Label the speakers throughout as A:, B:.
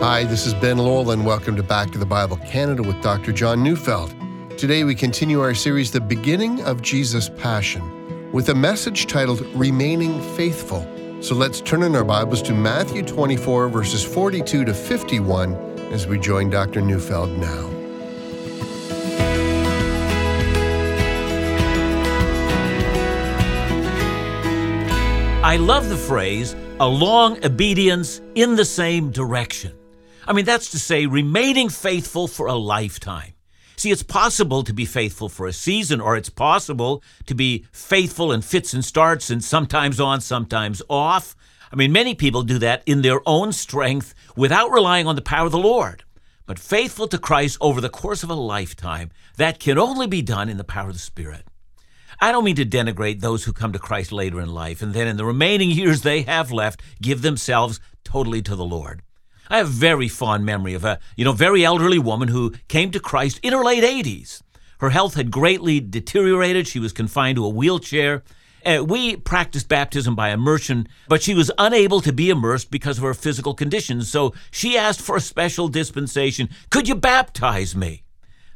A: Hi, this is Ben Lowell, and welcome to Back to the Bible Canada with Dr. John Neufeld. Today we continue our series, The Beginning of Jesus' Passion, with a message titled Remaining Faithful. So let's turn in our Bibles to Matthew 24, verses 42 to 51, as we join Dr. Neufeld now.
B: I love the phrase, a long obedience in the same direction. I mean, that's to say, remaining faithful for a lifetime. See, it's possible to be faithful for a season, or it's possible to be faithful in fits and starts and sometimes on, sometimes off. I mean, many people do that in their own strength without relying on the power of the Lord. But faithful to Christ over the course of a lifetime, that can only be done in the power of the Spirit. I don't mean to denigrate those who come to Christ later in life and then in the remaining years they have left give themselves totally to the Lord. I have very fond memory of a, you know, very elderly woman who came to Christ in her late 80s. Her health had greatly deteriorated. She was confined to a wheelchair. Uh, we practiced baptism by immersion, but she was unable to be immersed because of her physical conditions. So she asked for a special dispensation. Could you baptize me?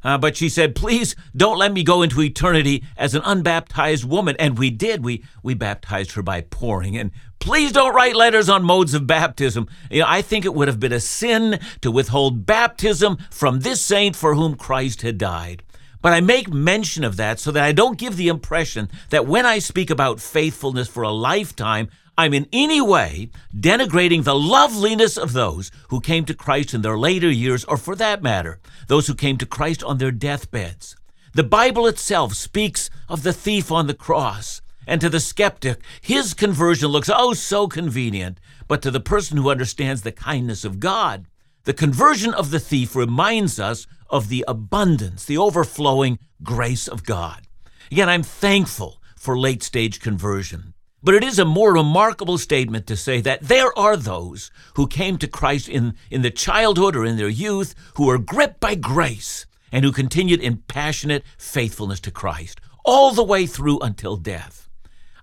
B: Uh, but she said, please don't let me go into eternity as an unbaptized woman. And we did. We, we baptized her by pouring. And please don't write letters on modes of baptism. You know, I think it would have been a sin to withhold baptism from this saint for whom Christ had died. But I make mention of that so that I don't give the impression that when I speak about faithfulness for a lifetime, I'm in any way denigrating the loveliness of those who came to Christ in their later years, or for that matter, those who came to Christ on their deathbeds. The Bible itself speaks of the thief on the cross. And to the skeptic, his conversion looks oh so convenient. But to the person who understands the kindness of God, the conversion of the thief reminds us of the abundance, the overflowing grace of God. Again, I'm thankful for late stage conversion. But it is a more remarkable statement to say that there are those who came to Christ in, in the childhood or in their youth who were gripped by grace and who continued in passionate faithfulness to Christ all the way through until death.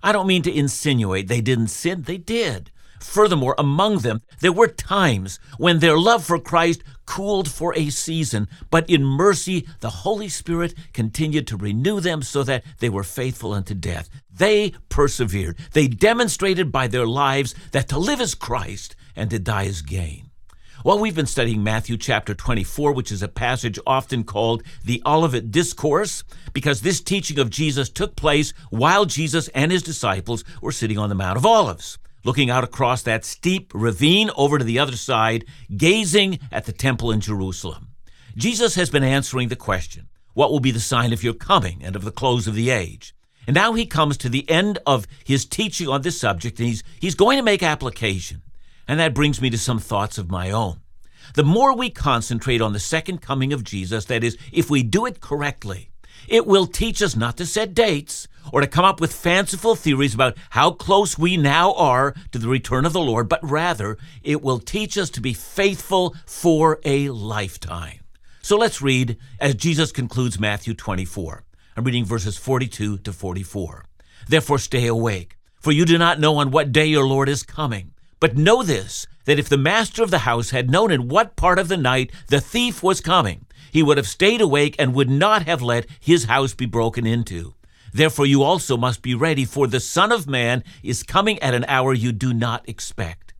B: I don't mean to insinuate they didn't sin, they did. Furthermore, among them, there were times when their love for Christ cooled for a season, but in mercy, the Holy Spirit continued to renew them so that they were faithful unto death. They persevered. They demonstrated by their lives that to live is Christ and to die is gain. Well, we've been studying Matthew chapter 24, which is a passage often called the Olivet Discourse, because this teaching of Jesus took place while Jesus and his disciples were sitting on the Mount of Olives looking out across that steep ravine over to the other side, gazing at the temple in Jerusalem. Jesus has been answering the question, What will be the sign of your coming and of the close of the age? And now he comes to the end of his teaching on this subject, and he's, he's going to make application. And that brings me to some thoughts of my own. The more we concentrate on the second coming of Jesus, that is, if we do it correctly, it will teach us not to set dates, or to come up with fanciful theories about how close we now are to the return of the Lord, but rather it will teach us to be faithful for a lifetime. So let's read as Jesus concludes Matthew 24. I'm reading verses 42 to 44. Therefore, stay awake, for you do not know on what day your Lord is coming. But know this, that if the master of the house had known in what part of the night the thief was coming, he would have stayed awake and would not have let his house be broken into. Therefore, you also must be ready, for the Son of Man is coming at an hour you do not expect.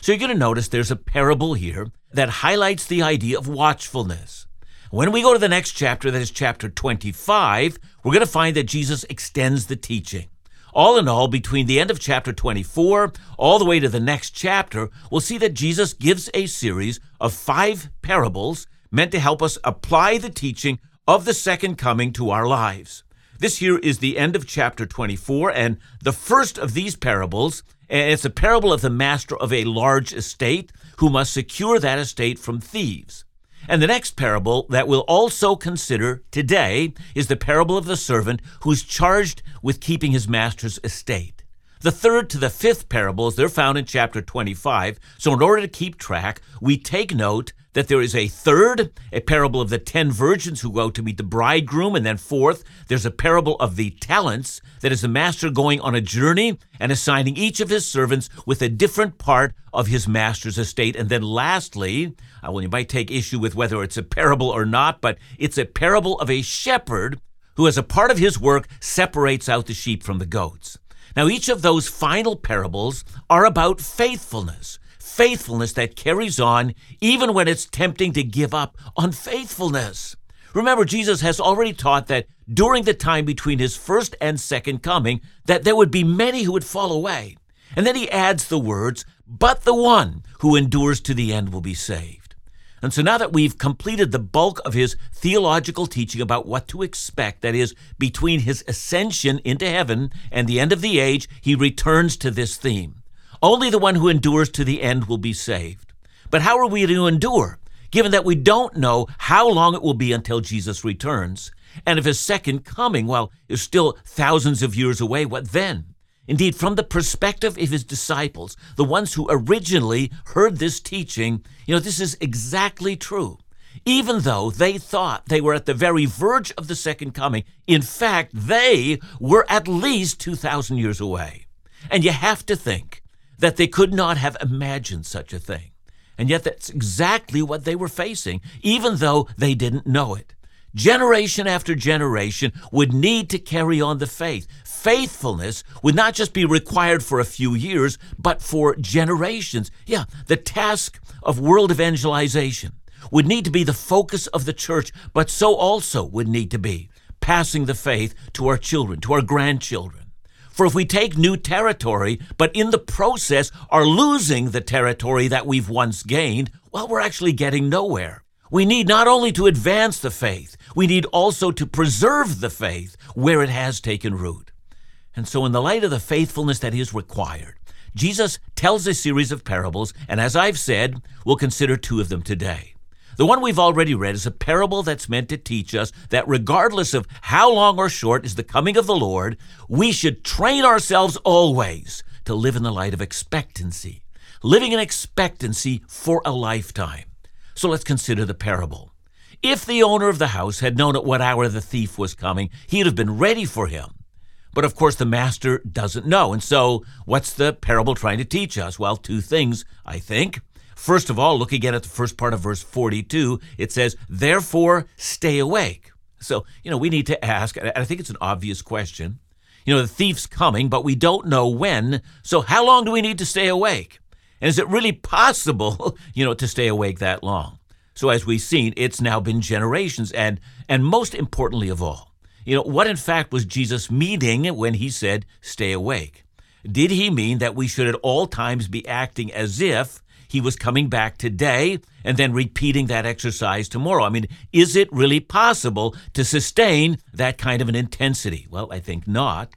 B: So you're going to notice there's a parable here that highlights the idea of watchfulness. When we go to the next chapter, that is chapter 25, we're going to find that Jesus extends the teaching. All in all, between the end of chapter 24 all the way to the next chapter, we'll see that Jesus gives a series of five parables meant to help us apply the teaching of the second coming to our lives. This here is the end of chapter 24, and the first of these parables, and it's a parable of the master of a large estate who must secure that estate from thieves. And the next parable that we'll also consider today is the parable of the servant who's charged with keeping his master's estate. The third to the fifth parables, they're found in chapter 25. So, in order to keep track, we take note that there is a third, a parable of the ten virgins who go out to meet the bridegroom. And then, fourth, there's a parable of the talents that is the master going on a journey and assigning each of his servants with a different part of his master's estate. And then, lastly, well, you might take issue with whether it's a parable or not, but it's a parable of a shepherd who, as a part of his work, separates out the sheep from the goats. Now, each of those final parables are about faithfulness faithfulness that carries on even when it's tempting to give up on faithfulness. Remember, Jesus has already taught that during the time between his first and second coming, that there would be many who would fall away. And then he adds the words, but the one who endures to the end will be saved. And so now that we've completed the bulk of his theological teaching about what to expect, that is, between his ascension into heaven and the end of the age, he returns to this theme. Only the one who endures to the end will be saved. But how are we to endure, given that we don't know how long it will be until Jesus returns? And if his second coming, well, is still thousands of years away, what then? Indeed, from the perspective of his disciples, the ones who originally heard this teaching, you know, this is exactly true. Even though they thought they were at the very verge of the second coming, in fact, they were at least 2,000 years away. And you have to think that they could not have imagined such a thing. And yet, that's exactly what they were facing, even though they didn't know it. Generation after generation would need to carry on the faith. Faithfulness would not just be required for a few years, but for generations. Yeah, the task of world evangelization would need to be the focus of the church, but so also would need to be passing the faith to our children, to our grandchildren. For if we take new territory, but in the process are losing the territory that we've once gained, well, we're actually getting nowhere. We need not only to advance the faith, we need also to preserve the faith where it has taken root. And so, in the light of the faithfulness that is required, Jesus tells a series of parables, and as I've said, we'll consider two of them today. The one we've already read is a parable that's meant to teach us that regardless of how long or short is the coming of the Lord, we should train ourselves always to live in the light of expectancy, living in expectancy for a lifetime. So let's consider the parable. If the owner of the house had known at what hour the thief was coming, he'd have been ready for him. But of course, the master doesn't know. And so, what's the parable trying to teach us? Well, two things, I think. First of all, look again at the first part of verse 42. It says, Therefore, stay awake. So, you know, we need to ask, and I think it's an obvious question. You know, the thief's coming, but we don't know when. So, how long do we need to stay awake? And is it really possible, you know, to stay awake that long? So, as we've seen, it's now been generations. And, and most importantly of all, you know, what in fact was Jesus meaning when he said, stay awake? Did he mean that we should at all times be acting as if he was coming back today and then repeating that exercise tomorrow. I mean, is it really possible to sustain that kind of an intensity? Well, I think not.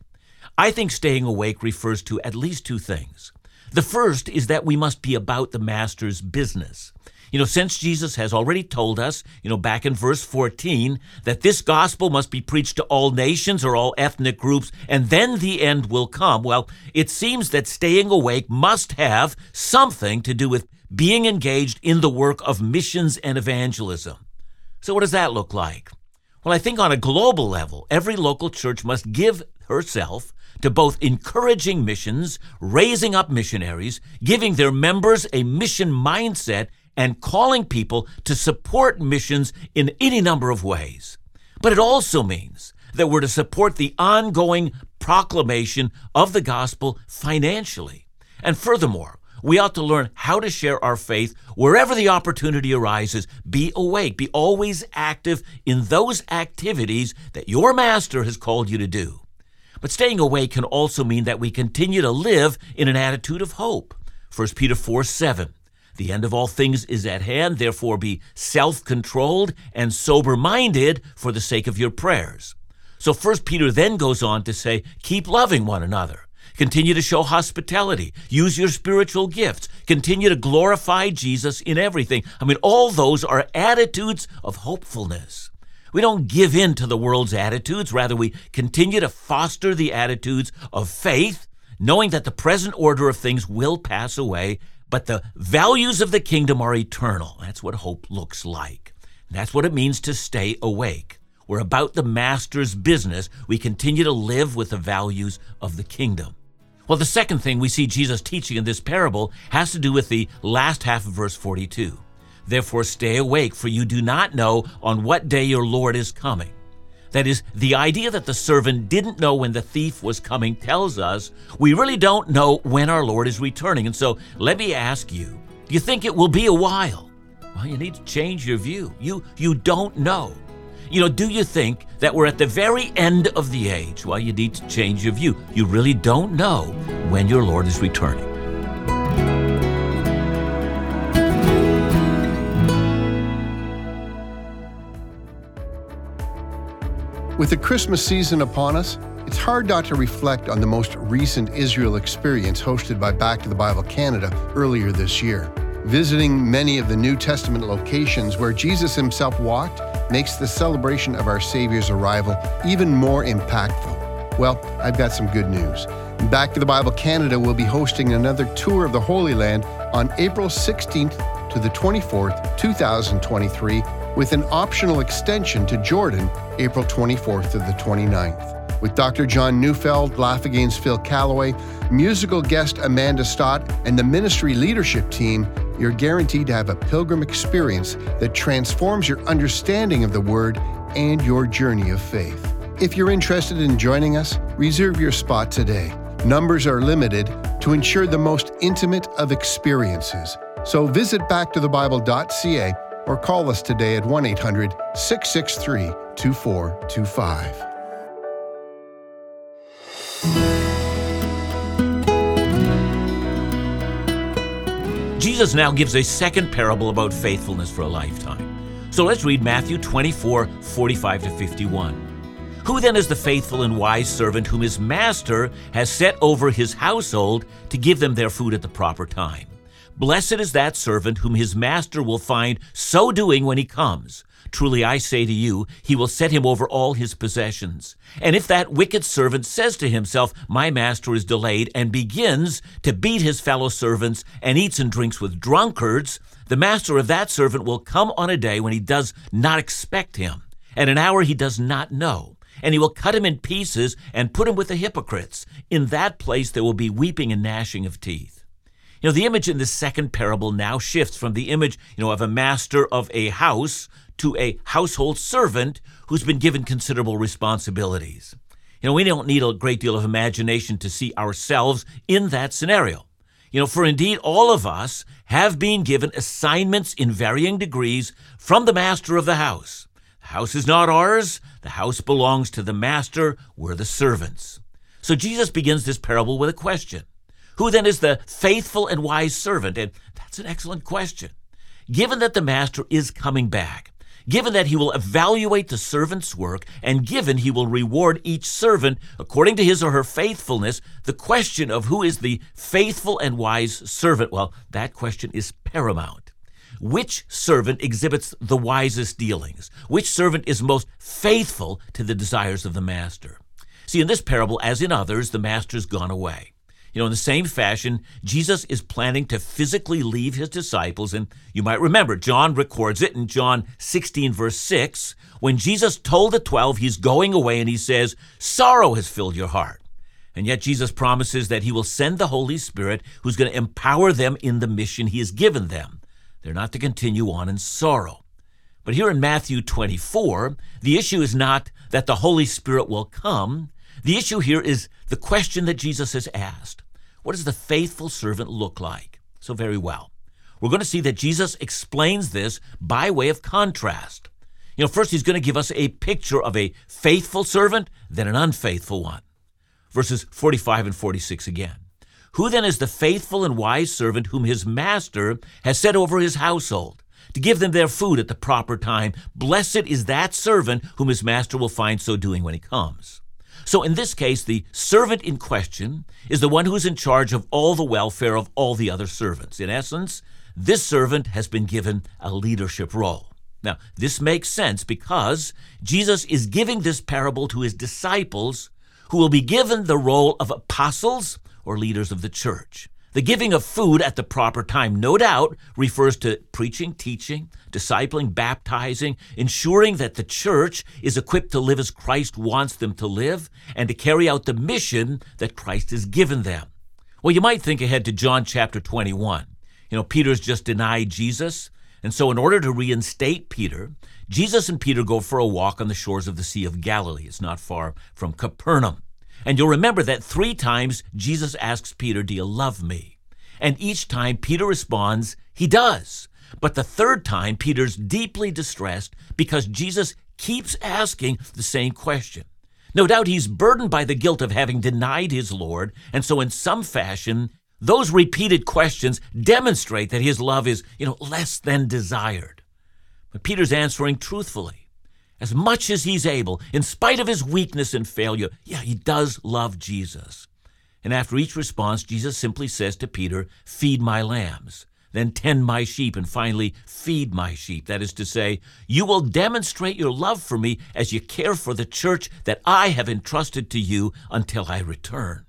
B: I think staying awake refers to at least two things. The first is that we must be about the Master's business. You know, since Jesus has already told us, you know, back in verse 14, that this gospel must be preached to all nations or all ethnic groups, and then the end will come, well, it seems that staying awake must have something to do with being engaged in the work of missions and evangelism. So, what does that look like? Well, I think on a global level, every local church must give herself to both encouraging missions, raising up missionaries, giving their members a mission mindset, and calling people to support missions in any number of ways. But it also means that we're to support the ongoing proclamation of the gospel financially. And furthermore, we ought to learn how to share our faith wherever the opportunity arises. Be awake, be always active in those activities that your master has called you to do. But staying awake can also mean that we continue to live in an attitude of hope. 1 Peter 4 7. The end of all things is at hand, therefore be self controlled and sober minded for the sake of your prayers. So 1 Peter then goes on to say, keep loving one another. Continue to show hospitality. Use your spiritual gifts. Continue to glorify Jesus in everything. I mean, all those are attitudes of hopefulness. We don't give in to the world's attitudes. Rather, we continue to foster the attitudes of faith, knowing that the present order of things will pass away but the values of the kingdom are eternal. That's what hope looks like. That's what it means to stay awake. We're about the master's business. We continue to live with the values of the kingdom. Well, the second thing we see Jesus teaching in this parable has to do with the last half of verse 42. Therefore, stay awake, for you do not know on what day your Lord is coming. That is, the idea that the servant didn't know when the thief was coming tells us we really don't know when our Lord is returning. And so let me ask you do you think it will be a while? Well, you need to change your view. You, you don't know. You know, do you think that we're at the very end of the age? Well, you need to change your view. You really don't know when your Lord is returning.
A: With the Christmas season upon us, it's hard not to reflect on the most recent Israel experience hosted by Back to the Bible Canada earlier this year. Visiting many of the New Testament locations where Jesus himself walked makes the celebration of our Savior's arrival even more impactful. Well, I've got some good news. Back to the Bible Canada will be hosting another tour of the Holy Land on April 16th to the 24th, 2023 with an optional extension to Jordan April 24th to the 29th. With Dr. John Neufeld, Laugh Again's Phil Callaway, musical guest Amanda Stott, and the ministry leadership team, you're guaranteed to have a pilgrim experience that transforms your understanding of the Word and your journey of faith. If you're interested in joining us, reserve your spot today. Numbers are limited to ensure the most intimate of experiences. So visit backtothebible.ca or call us today at 1 800 663 2425.
B: Jesus now gives a second parable about faithfulness for a lifetime. So let's read Matthew 24 45 to 51. Who then is the faithful and wise servant whom his master has set over his household to give them their food at the proper time? Blessed is that servant whom his master will find so doing when he comes. Truly I say to you, he will set him over all his possessions. And if that wicked servant says to himself, My master is delayed, and begins to beat his fellow servants, and eats and drinks with drunkards, the master of that servant will come on a day when he does not expect him, at an hour he does not know. And he will cut him in pieces and put him with the hypocrites. In that place there will be weeping and gnashing of teeth. You know, the image in the second parable now shifts from the image, you know, of a master of a house to a household servant who's been given considerable responsibilities. You know, we don't need a great deal of imagination to see ourselves in that scenario. You know, for indeed all of us have been given assignments in varying degrees from the master of the house. The house is not ours, the house belongs to the master, we're the servants. So Jesus begins this parable with a question who then is the faithful and wise servant? And that's an excellent question. Given that the master is coming back, given that he will evaluate the servant's work, and given he will reward each servant according to his or her faithfulness, the question of who is the faithful and wise servant, well, that question is paramount. Which servant exhibits the wisest dealings? Which servant is most faithful to the desires of the master? See, in this parable, as in others, the master's gone away. You know, in the same fashion, Jesus is planning to physically leave his disciples. And you might remember, John records it in John 16, verse 6, when Jesus told the 12 he's going away and he says, Sorrow has filled your heart. And yet Jesus promises that he will send the Holy Spirit who's going to empower them in the mission he has given them. They're not to continue on in sorrow. But here in Matthew 24, the issue is not that the Holy Spirit will come. The issue here is the question that Jesus has asked what does the faithful servant look like? So, very well. We're going to see that Jesus explains this by way of contrast. You know, first, he's going to give us a picture of a faithful servant, then an unfaithful one. Verses 45 and 46 again. Who then is the faithful and wise servant whom his master has set over his household to give them their food at the proper time? Blessed is that servant whom his master will find so doing when he comes. So in this case, the servant in question is the one who is in charge of all the welfare of all the other servants. In essence, this servant has been given a leadership role. Now, this makes sense because Jesus is giving this parable to his disciples who will be given the role of apostles or leaders of the church. The giving of food at the proper time, no doubt, refers to preaching, teaching, discipling, baptizing, ensuring that the church is equipped to live as Christ wants them to live and to carry out the mission that Christ has given them. Well, you might think ahead to John chapter 21. You know, Peter's just denied Jesus. And so, in order to reinstate Peter, Jesus and Peter go for a walk on the shores of the Sea of Galilee. It's not far from Capernaum. And you'll remember that three times Jesus asks Peter, Do you love me? And each time Peter responds, He does. But the third time, Peter's deeply distressed because Jesus keeps asking the same question. No doubt he's burdened by the guilt of having denied his Lord, and so in some fashion, those repeated questions demonstrate that his love is, you know, less than desired. But Peter's answering truthfully as much as he's able, in spite of his weakness and failure. Yeah, he does love Jesus. And after each response, Jesus simply says to Peter, Feed my lambs, then tend my sheep, and finally, feed my sheep. That is to say, you will demonstrate your love for me as you care for the church that I have entrusted to you until I return.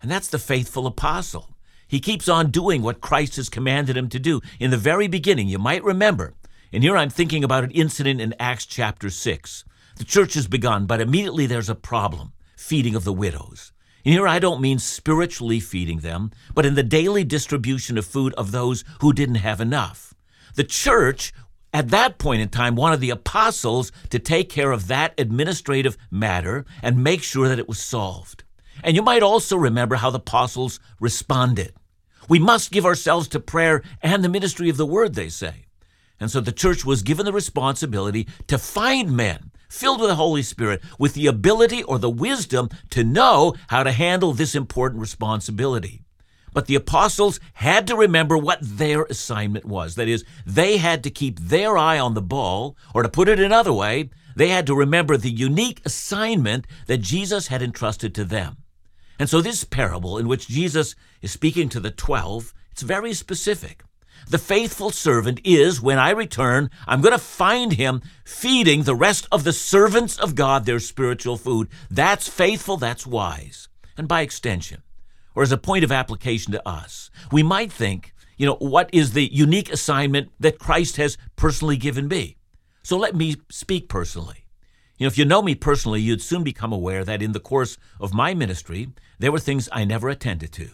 B: And that's the faithful apostle. He keeps on doing what Christ has commanded him to do. In the very beginning, you might remember, and here I'm thinking about an incident in Acts chapter 6. The church has begun, but immediately there's a problem feeding of the widows. And here I don't mean spiritually feeding them, but in the daily distribution of food of those who didn't have enough. The church, at that point in time, wanted the apostles to take care of that administrative matter and make sure that it was solved. And you might also remember how the apostles responded. We must give ourselves to prayer and the ministry of the word, they say. And so the church was given the responsibility to find men filled with the Holy Spirit with the ability or the wisdom to know how to handle this important responsibility. But the apostles had to remember what their assignment was. That is, they had to keep their eye on the ball, or to put it another way, they had to remember the unique assignment that Jesus had entrusted to them. And so this parable in which Jesus is speaking to the twelve, it's very specific. The faithful servant is, when I return, I'm going to find him feeding the rest of the servants of God their spiritual food. That's faithful, that's wise. And by extension, or as a point of application to us, we might think, you know, what is the unique assignment that Christ has personally given me? So let me speak personally. You know, if you know me personally, you'd soon become aware that in the course of my ministry, there were things I never attended to.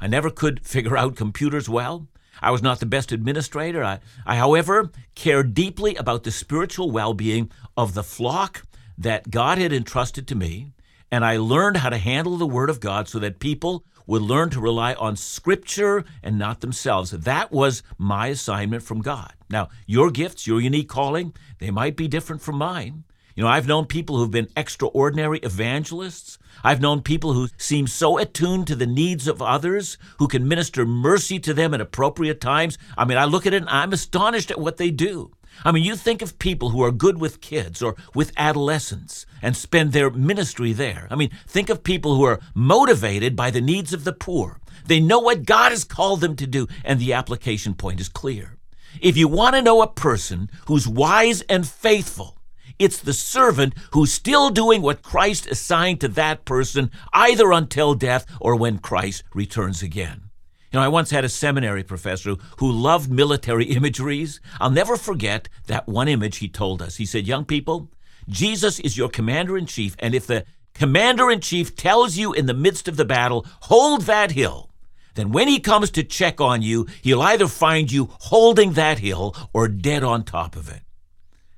B: I never could figure out computers well. I was not the best administrator. I, I however, cared deeply about the spiritual well being of the flock that God had entrusted to me, and I learned how to handle the Word of God so that people would learn to rely on Scripture and not themselves. That was my assignment from God. Now, your gifts, your unique calling, they might be different from mine. You know, I've known people who've been extraordinary evangelists. I've known people who seem so attuned to the needs of others, who can minister mercy to them at appropriate times. I mean, I look at it and I'm astonished at what they do. I mean, you think of people who are good with kids or with adolescents and spend their ministry there. I mean, think of people who are motivated by the needs of the poor. They know what God has called them to do, and the application point is clear. If you want to know a person who's wise and faithful, it's the servant who's still doing what Christ assigned to that person, either until death or when Christ returns again. You know, I once had a seminary professor who loved military imageries. I'll never forget that one image he told us. He said, Young people, Jesus is your commander in chief, and if the commander in chief tells you in the midst of the battle, hold that hill, then when he comes to check on you, he'll either find you holding that hill or dead on top of it.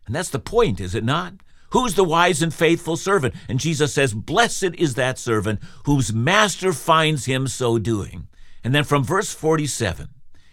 B: And that's the point, is it not? Who's the wise and faithful servant? And Jesus says, Blessed is that servant whose master finds him so doing. And then from verse 47,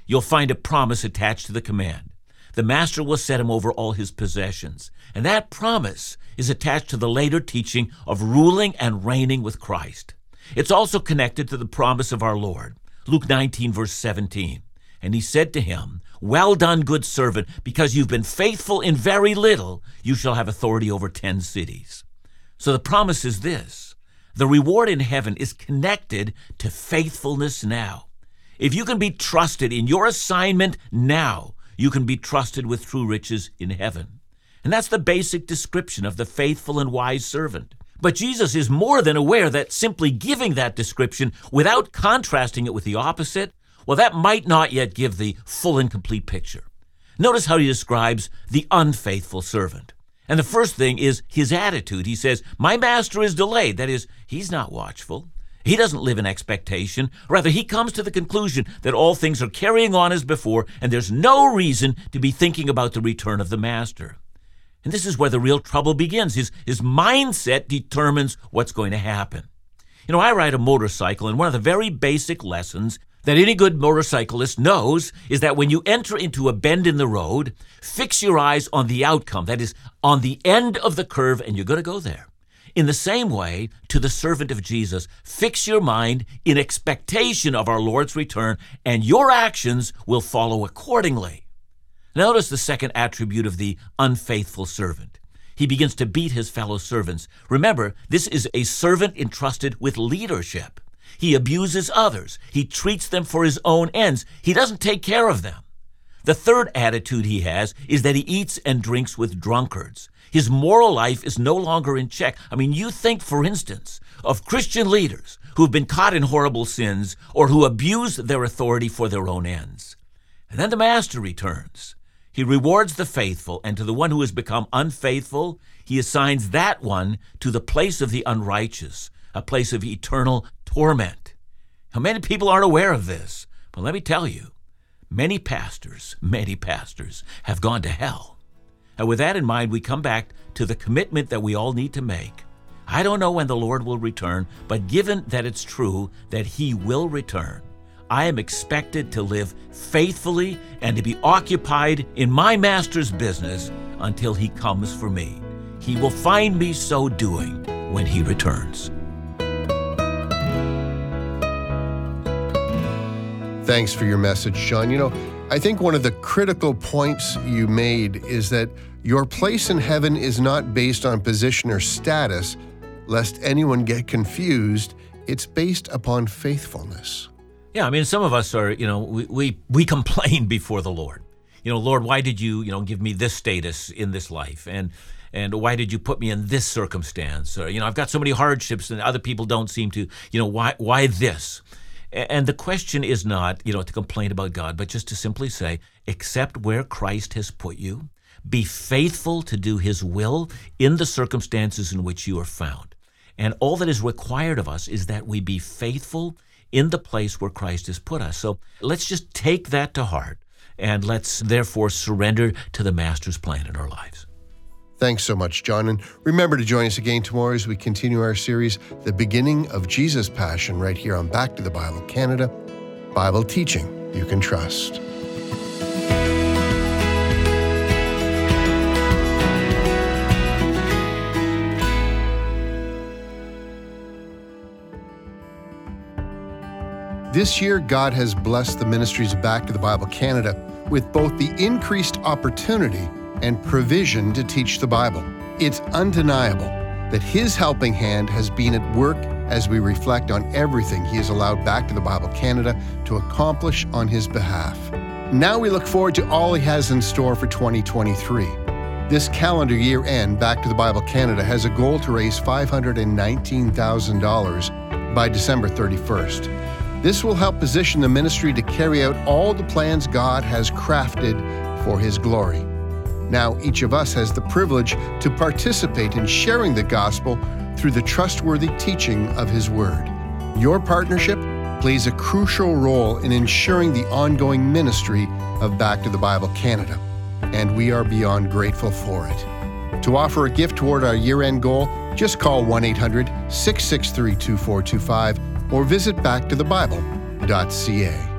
B: you'll find a promise attached to the command. The master will set him over all his possessions. And that promise is attached to the later teaching of ruling and reigning with Christ. It's also connected to the promise of our Lord. Luke 19, verse 17. And he said to him, Well done, good servant, because you've been faithful in very little, you shall have authority over ten cities. So the promise is this the reward in heaven is connected to faithfulness now. If you can be trusted in your assignment now, you can be trusted with true riches in heaven. And that's the basic description of the faithful and wise servant. But Jesus is more than aware that simply giving that description without contrasting it with the opposite, well, that might not yet give the full and complete picture. Notice how he describes the unfaithful servant. And the first thing is his attitude. He says, My master is delayed. That is, he's not watchful. He doesn't live in expectation. Rather, he comes to the conclusion that all things are carrying on as before, and there's no reason to be thinking about the return of the master. And this is where the real trouble begins. His, his mindset determines what's going to happen. You know, I ride a motorcycle, and one of the very basic lessons that any good motorcyclist knows is that when you enter into a bend in the road, fix your eyes on the outcome, that is, on the end of the curve, and you're going to go there. In the same way, to the servant of Jesus, fix your mind in expectation of our Lord's return, and your actions will follow accordingly. Notice the second attribute of the unfaithful servant. He begins to beat his fellow servants. Remember, this is a servant entrusted with leadership. He abuses others. He treats them for his own ends. He doesn't take care of them. The third attitude he has is that he eats and drinks with drunkards. His moral life is no longer in check. I mean, you think, for instance, of Christian leaders who've been caught in horrible sins or who abuse their authority for their own ends. And then the master returns. He rewards the faithful, and to the one who has become unfaithful, he assigns that one to the place of the unrighteous, a place of eternal torment. How many people aren't aware of this? But let me tell you, many pastors, many pastors have gone to hell. And with that in mind, we come back to the commitment that we all need to make. I don't know when the Lord will return, but given that it's true that He will return, I am expected to live faithfully and to be occupied in my Master's business until He comes for me. He will find me so doing when He returns.
A: Thanks for your message, John. You know, I think one of the critical points you made is that your place in heaven is not based on position or status, lest anyone get confused. It's based upon faithfulness.
B: Yeah, I mean, some of us are, you know, we, we, we complain before the Lord. You know, Lord, why did you, you know, give me this status in this life? And and why did you put me in this circumstance? Or, you know, I've got so many hardships and other people don't seem to, you know, why why this? And the question is not, you know, to complain about God, but just to simply say, accept where Christ has put you, be faithful to do his will in the circumstances in which you are found. And all that is required of us is that we be faithful in the place where Christ has put us. So let's just take that to heart and let's therefore surrender to the Master's plan in our lives.
A: Thanks so much, John. And remember to join us again tomorrow as we continue our series, The Beginning of Jesus' Passion, right here on Back to the Bible Canada. Bible teaching you can trust. This year, God has blessed the ministries of Back to the Bible Canada with both the increased opportunity and provision to teach the Bible. It's undeniable that His helping hand has been at work as we reflect on everything He has allowed Back to the Bible Canada to accomplish on His behalf. Now we look forward to all He has in store for 2023. This calendar year end, Back to the Bible Canada has a goal to raise $519,000 by December 31st. This will help position the ministry to carry out all the plans God has crafted for His glory. Now, each of us has the privilege to participate in sharing the gospel through the trustworthy teaching of His Word. Your partnership plays a crucial role in ensuring the ongoing ministry of Back to the Bible Canada, and we are beyond grateful for it. To offer a gift toward our year end goal, just call 1 800 663 2425 or visit backtothebible.ca.